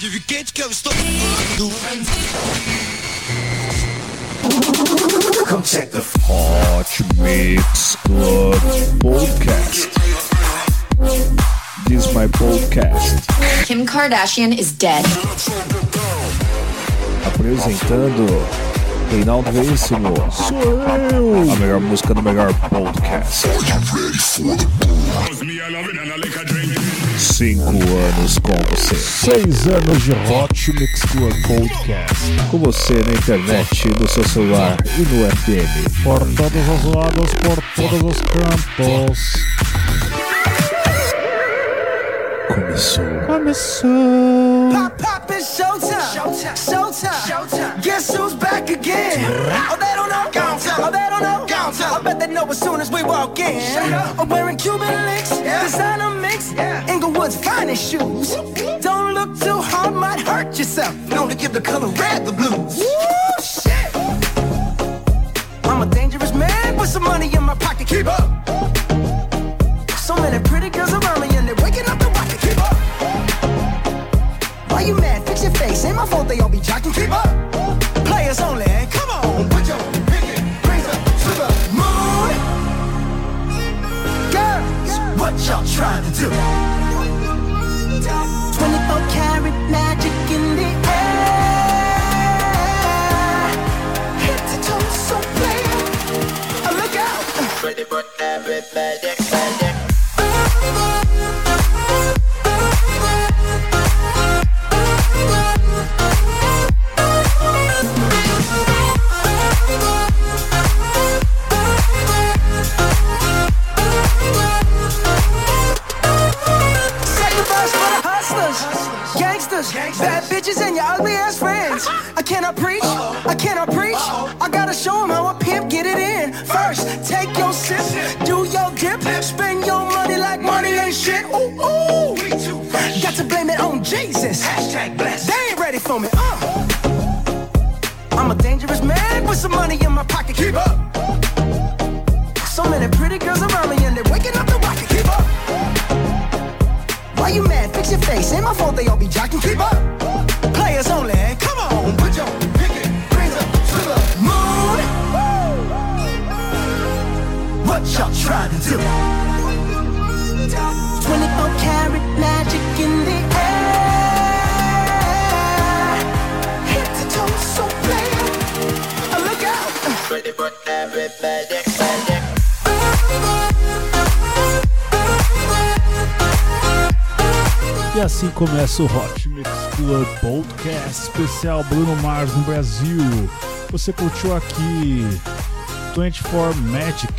pode vir quente que eu estou. Come check the Hot Mix Club Podcast. This is my podcast. Kim Kardashian is dead. Apresentando Reinaldo Veríssimo. Sou eu. A melhor música do melhor podcast. Cinco anos com você. Seis anos de Hot Mix Club Podcast. Com você na internet, no seu celular e no FM. Por todos os lados, por todos os campos. Começou. Começou. Pop, pop, it's showtime. Showtime. Showtime. Showtime. Guess who's back again? Oh, they don't know. Oh, they don't know. I bet they know as soon as we walk in. I'm wearing Cuban links, designer mix, Inglewood's finest shoes. Don't look too hard, might hurt yourself. Known to give the color red the blues. Woo, shit. I'm a dangerous man with some money in my pocket. Keep up. So many pretty girls around me and they're waking up the rocket. Keep up. Why you mad? Fix your face. Ain't my fault they all be jocking. Keep up. Trying to do? You your face. Ain't my fault they all be jocking. Keep up. Players only. Come on, put your pinky rings up to the moon. What y'all trying to do? 24 karat magic in the air. Head to toe, so play. Oh, look out. Ready for everybody. E assim começa o Hot Mix Club Podcast especial Bruno Mars no Brasil. Você curtiu aqui 24 Magic.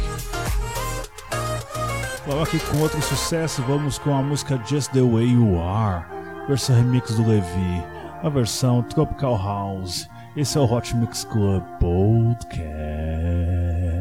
Logo aqui com outro sucesso, vamos com a música Just the Way You Are, versão remix do Levi, a versão Tropical House. Esse é o Hot Mix Club Podcast.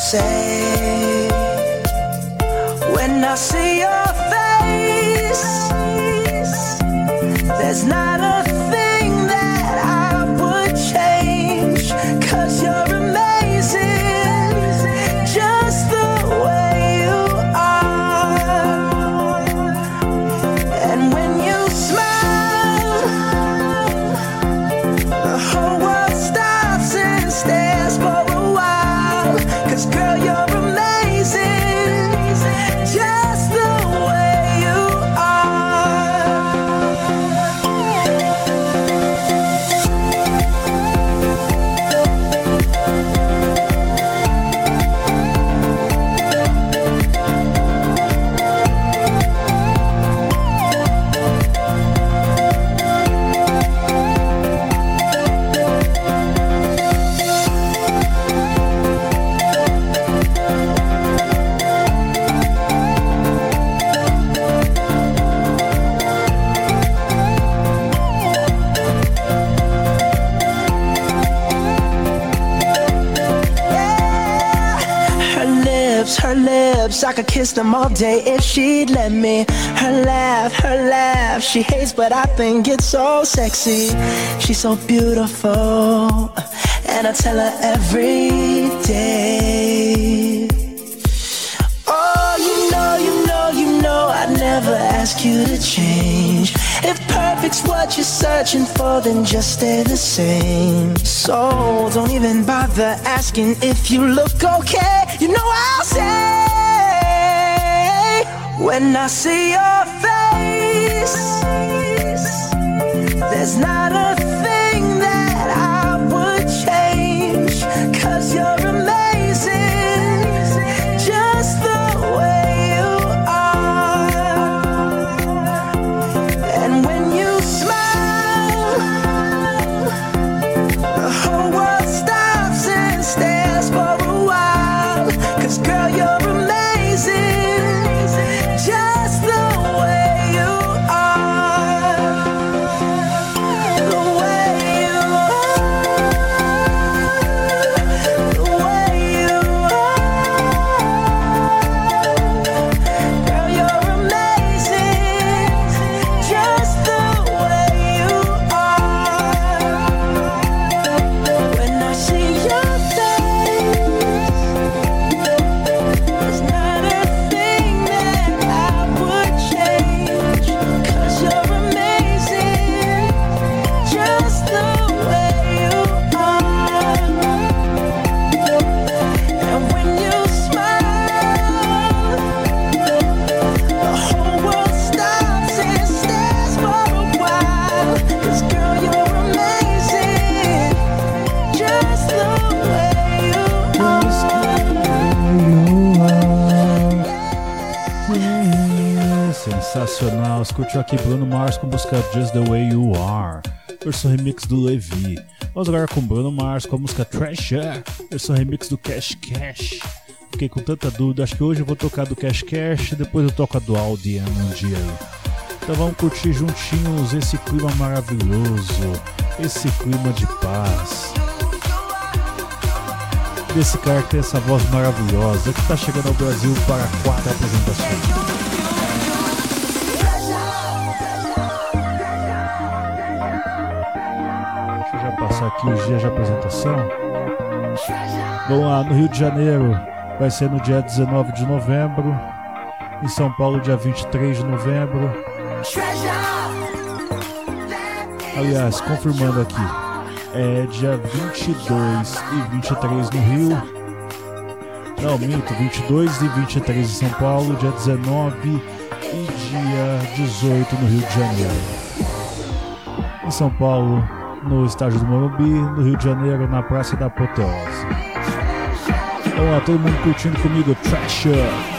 Say, when I see your face, there's not I could kiss them all day if she'd let me. Her laugh, her laugh, she hates, but I think it's so sexy. She's so beautiful, and I tell her every day. Oh, you know, you know, you know, I'd never ask you to change. If perfect's what you're searching for, then just stay the same. So don't even bother asking if you look okay. When I see your face, there's not a thing música Just the Way You Are, versão remix do Levi. Vamos agora com Bruno Mars com a música Treasure, versão remix do Cash Cash. Fiquei com tanta dúvida, acho que hoje eu vou tocar do Cash Cash, depois eu toco a do Aldian um dia aí. Então vamos curtir juntinhos esse clima maravilhoso, esse clima de paz. Desse cara que tem essa voz maravilhosa, que está chegando ao Brasil para quatro apresentações. Apresentação. Vamos lá, no Rio de Janeiro vai ser no dia 19 de novembro. Em São Paulo, dia 23 de novembro. Aliás, confirmando aqui, é dia 22 e 23 no Rio. Não, minto, 22 e 23 em São Paulo, dia 19 e dia 18 no Rio de Janeiro. Em São Paulo, no estádio do Morumbi, no Rio de Janeiro, na Praça da Apoteose. Vamos lá, todo mundo curtindo comigo, Trasher.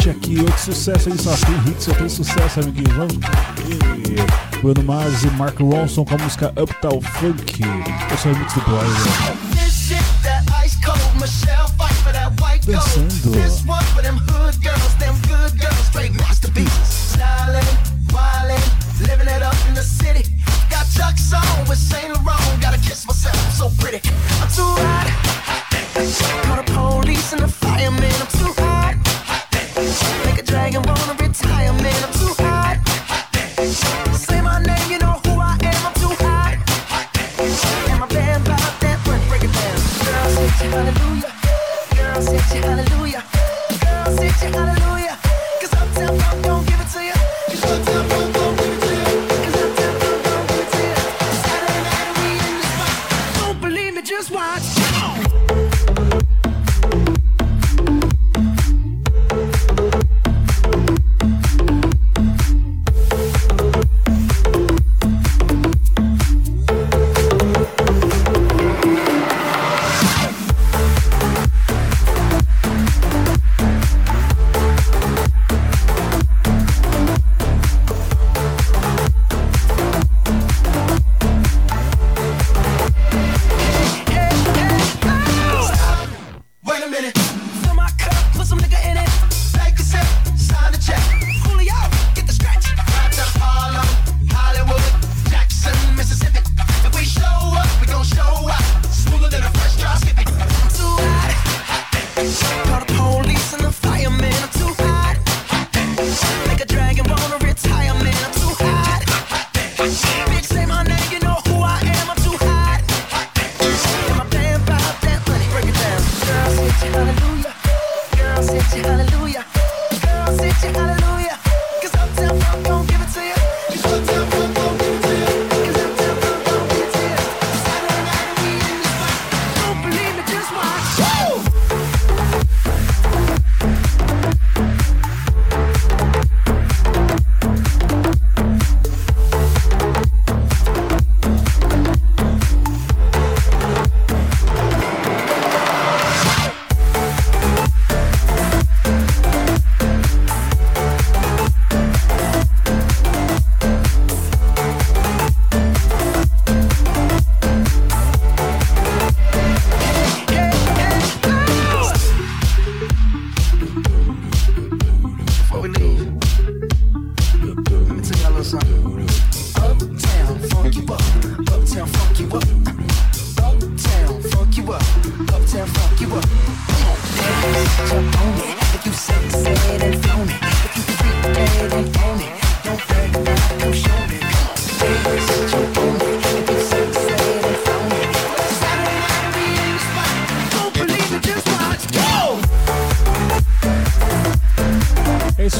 Hit aqui, outro sucesso. Ele só tem hit, só tem sucesso, amiguinho. Vamos com Bruno Mars e Mark Ronson com a música Uptown Funk. Eu sou o remix do Boy. Dançando. Wanna do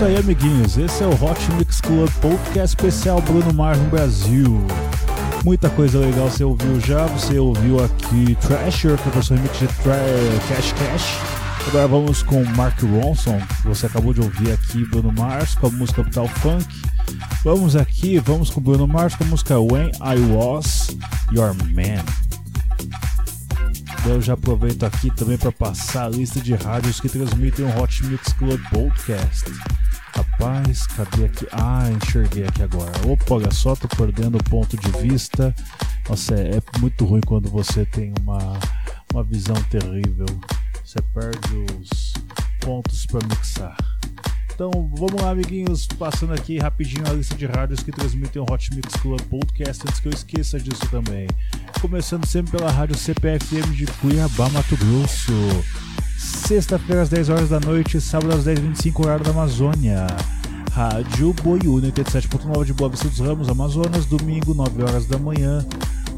isso aí, amiguinhos. Esse é o Hot Mix Club Podcast especial Bruno Mars no Brasil. Muita coisa legal você ouviu já. Você ouviu aqui Trasher, que é a versão remix de Cash Cash. Agora vamos com Mark Ronson. Você acabou de ouvir aqui Bruno Mars com a música Uptown Funk. Vamos aqui, vamos com Bruno Mars com a música When I Was Your Man. Eu já aproveito aqui também para passar a lista de rádios que transmitem o Hot Mix Club Podcast. Rapaz, cadê aqui? Ah, enxerguei aqui agora. Opa, olha só, tô perdendo o ponto de vista. Nossa, é, é muito ruim quando você tem uma, uma visão terrível. Você perde os pontos para mixar. Então vamos lá, amiguinhos, passando aqui rapidinho a lista de rádios que transmitem o Hot Mix Club Podcast, antes que eu esqueça disso também. Começando sempre pela rádio CPFM de Cuiabá, Mato Grosso. Sexta-feira às 10 horas da noite, sábado às 10h25, horário da Amazônia. Rádio Boiúna 87.9 de Vista dos Ramos, Amazonas, domingo, 9 horas da manhã,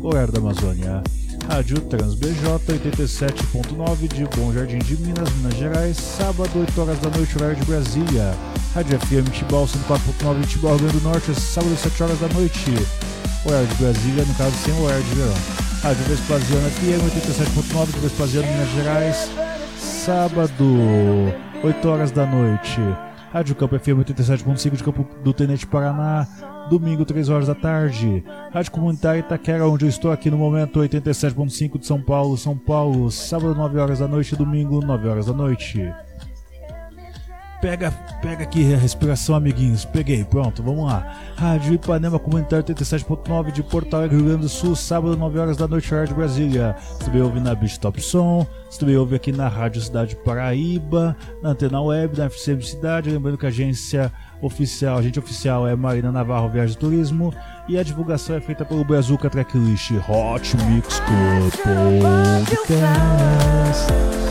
horário da Amazônia. Rádio TransBJ 87.9 de Bom Jardim de Minas, Minas Gerais, sábado 8 horas da noite, horário de Brasília. Rádio FM Tibau 104.9 de Tibau, Rio Grande do Norte, sábado 7 horas da noite, horário de Brasília, no caso sem horário de verão. Rádio Vespasiano FM 87.9 de Vespasiano, Minas Gerais, sábado 8 horas da noite. Rádio Campo FM 87.5 de Campo do Tenente Paraná, domingo 3 horas da tarde. Rádio Comunitária Itaquera, onde eu estou aqui no momento 87.5 de São Paulo, São Paulo, sábado 9 horas da noite, domingo 9 horas da noite. Pega, pega aqui a respiração, amiguinhos. Peguei, pronto, vamos lá. Rádio Ipanema Comunitário 87.9 de Porto Alegre, Rio Grande do Sul, sábado, 9 horas da noite, Rádio Brasília. Você também ouve na Beach Top Som, você também ouve aqui na Rádio Cidade Paraíba, na Antena Web, na FCM Cidade. Lembrando que a agência oficial, agente oficial é Marina Navarro Viagem Turismo e a divulgação é feita pelo Brazuca Tracklist Hot Mix Club Podcast.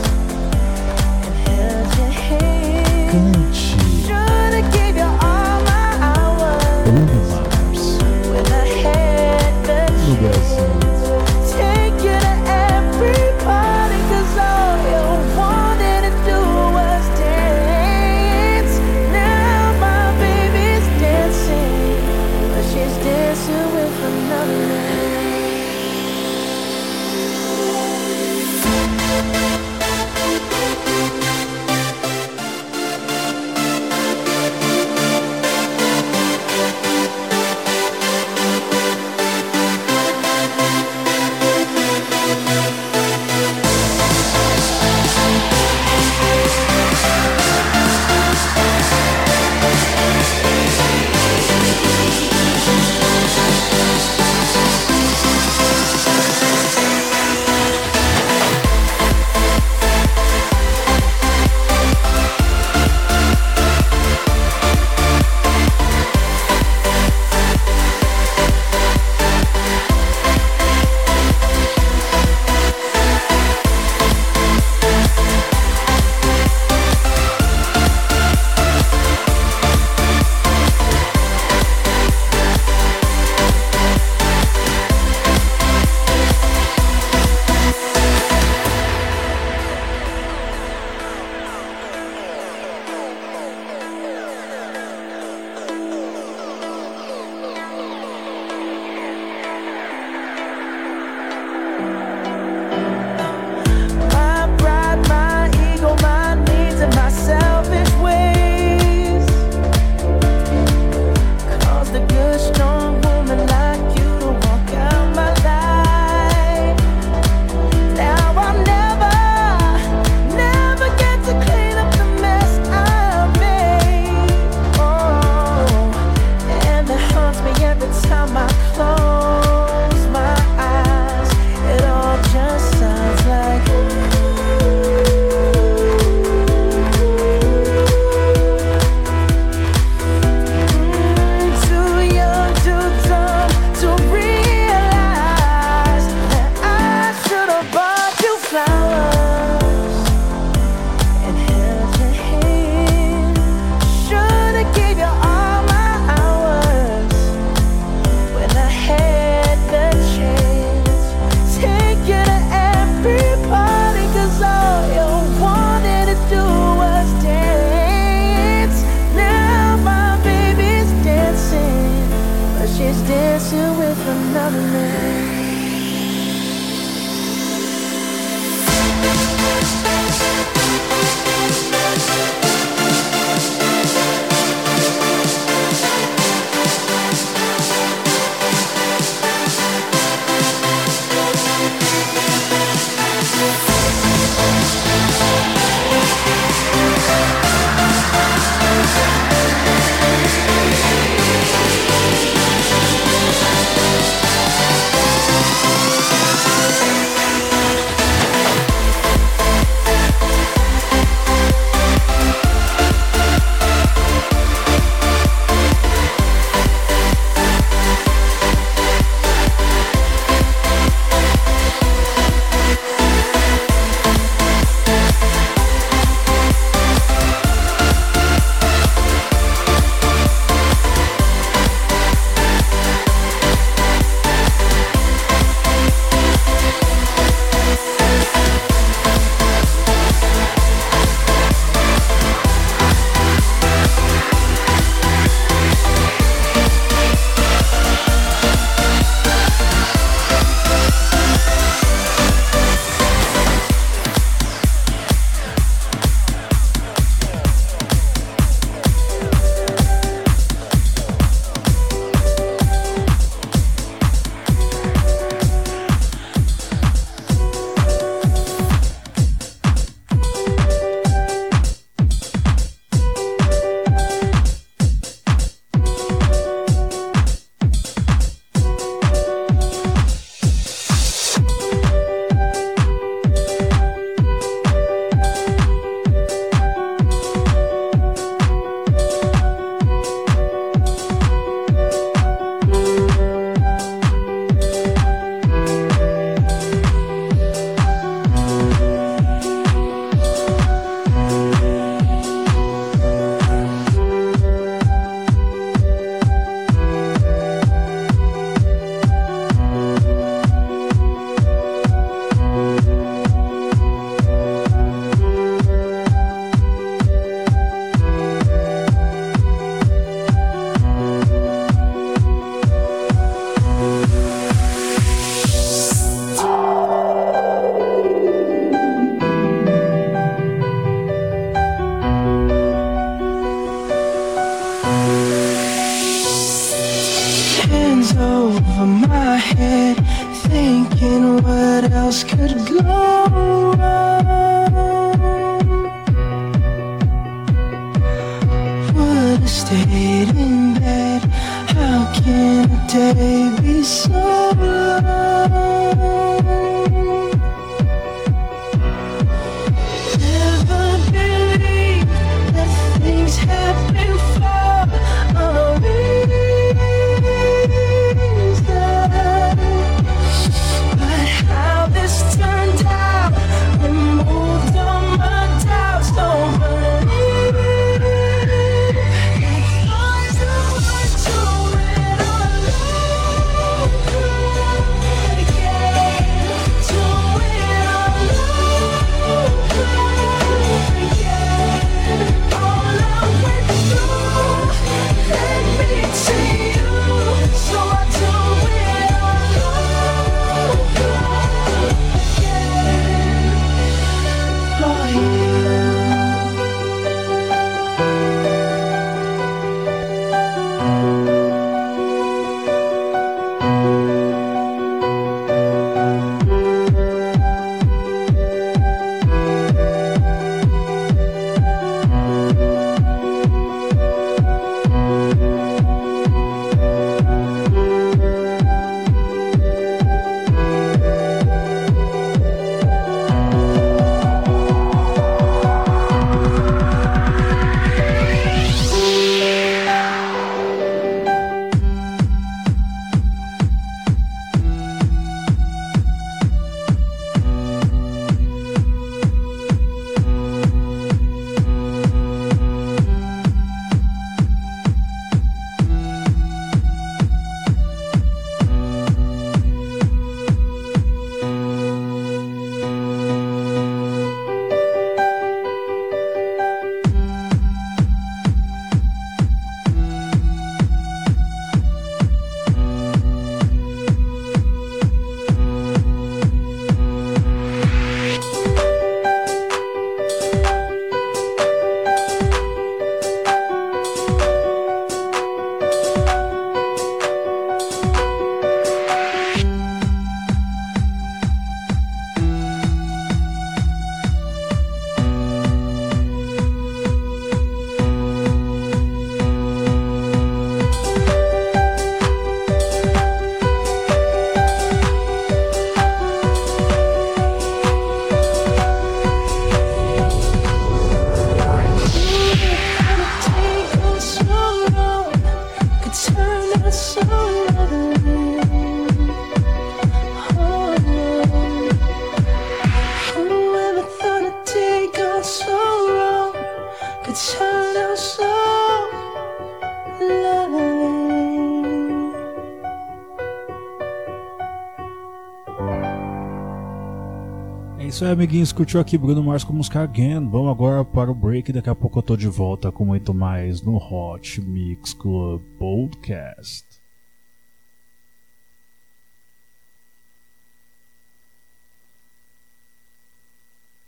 amiguinhos, curtiu aqui Bruno Mars com música Again. Vamos agora para o break, daqui a pouco eu tô de volta com muito mais no Hot Mix Club Podcast.